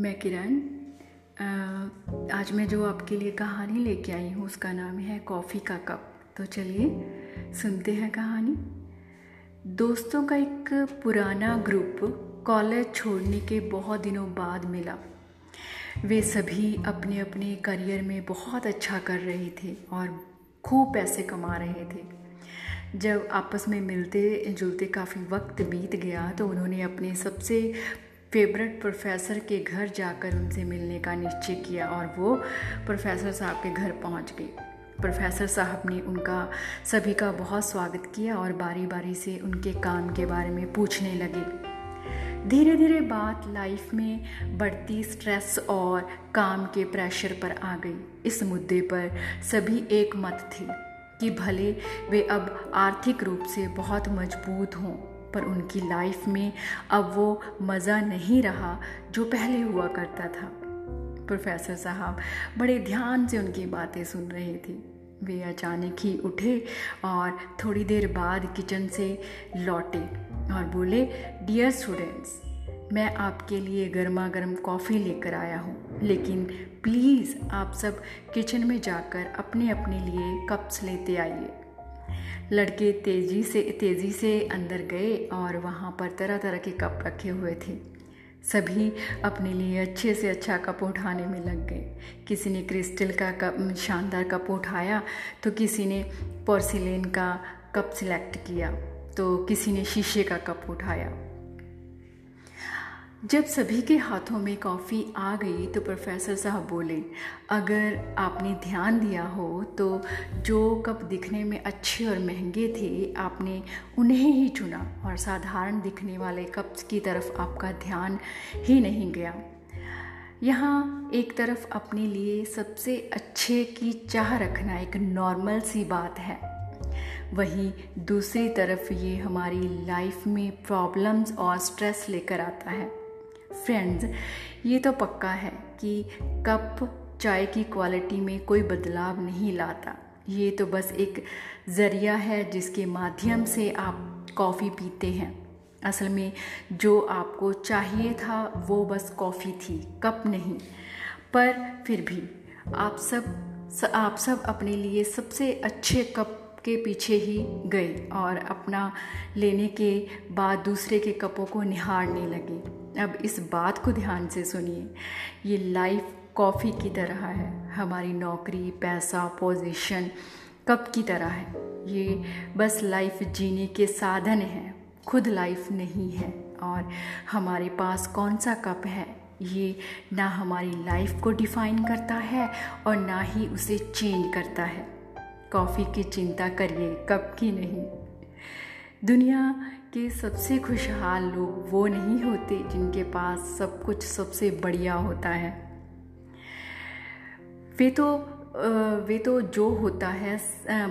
मैं किरण आज मैं जो आपके लिए कहानी लेके आई हूँ, उसका नाम है कॉफ़ी का कप। तो चलिए, सुनते हैं कहानी। दोस्तों का एक पुराना ग्रुप कॉलेज छोड़ने के बहुत दिनों बाद मिला। वे सभी अपने अपने करियर में बहुत अच्छा कर रहे थे और खूब पैसे कमा रहे थे। जब आपस में मिलते जुलते काफ़ी वक्त बीत गया तो उन्होंने अपने सबसे फेवरेट प्रोफेसर के घर जाकर उनसे मिलने का निश्चय किया और वो प्रोफेसर साहब के घर पहुँच गई। प्रोफेसर साहब ने उनका, सभी का बहुत स्वागत किया और बारी बारी से उनके काम के बारे में पूछने लगे। धीरे धीरे बात लाइफ में बढ़ती स्ट्रेस और काम के प्रेशर पर आ गई। इस मुद्दे पर सभी एक मत थे कि भले वे अब आर्थिक रूप से बहुत मज़बूत हों पर उनकी लाइफ में अब वो मज़ा नहीं रहा जो पहले हुआ करता था। प्रोफेसर साहब बड़े ध्यान से उनकी बातें सुन रहे थे। वे अचानक ही उठे और थोड़ी देर बाद किचन से लौटे और बोले डियर स्टूडेंट्स मैं आपके लिए गर्मा गर्म कॉफ़ी लेकर आया हूँ, लेकिन प्लीज़ आप सब किचन में जाकर अपने अपने लिए कप्स लेते आइए। लड़के तेज़ी से तेज़ी से अंदर गए और वहाँ पर तरह तरह के कप रखे हुए थे। सभी अपने लिए अच्छे से अच्छा कप उठाने में लग गए। किसी ने क्रिस्टल का कप, शानदार कप उठाया तो किसी ने पोर्सिलेन का कप सिलेक्ट किया तो किसी ने शीशे का कप उठाया। जब सभी के हाथों में कॉफ़ी आ गई तो प्रोफेसर साहब बोले, अगर आपने ध्यान दिया हो तो जो कप दिखने में अच्छे और महँगे थे, आपने उन्हें ही चुना और साधारण दिखने वाले कप्स की तरफ़ आपका ध्यान ही नहीं गया। यहाँ एक तरफ़ अपने लिए सबसे अच्छे की चाह रखना एक नॉर्मल सी बात है। वहीं दूसरी तरफ़ ये हमारी लाइफ में प्रॉब्लम्स और स्ट्रेस लेकर आता है। फ्रेंड्स ये तो पक्का है कि कप चाय की क्वालिटी में कोई बदलाव नहीं लाता। ये तो बस एक ज़रिया है जिसके माध्यम से आप कॉफ़ी पीते हैं। असल में जो आपको चाहिए था, वो बस कॉफ़ी थी, कप नहीं। पर फिर भी आप सब आप सब अपने लिए सबसे अच्छे कप के पीछे ही गए और अपना लेने के बाद दूसरे के कपों को निहारने लगे। अब इस बात को ध्यान से सुनिए। ये लाइफ कॉफ़ी की तरह है। हमारी नौकरी, पैसा पोजीशन कप की तरह है? ये बस लाइफ जीने के साधन हैं। खुद लाइफ नहीं है। और हमारे पास कौन सा कप है? ये ना हमारी लाइफ को डिफ़ाइन करता है और ना ही उसे चेंज करता है। कॉफ़ी की चिंता करिए कप की नहीं। दुनिया के सबसे खुशहाल लोग वो नहीं होते जिनके पास सब कुछ सबसे बढ़िया होता है। वे तो वे तो जो होता है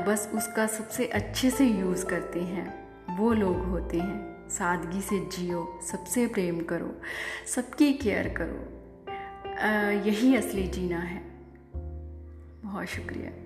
बस उसका सबसे अच्छे से यूज़ करते हैं। वो लोग होते हैं। सादगी से जियो, सबसे प्रेम करो, सबकी केयर करो। यही असली जीना है। बहुत शुक्रिया।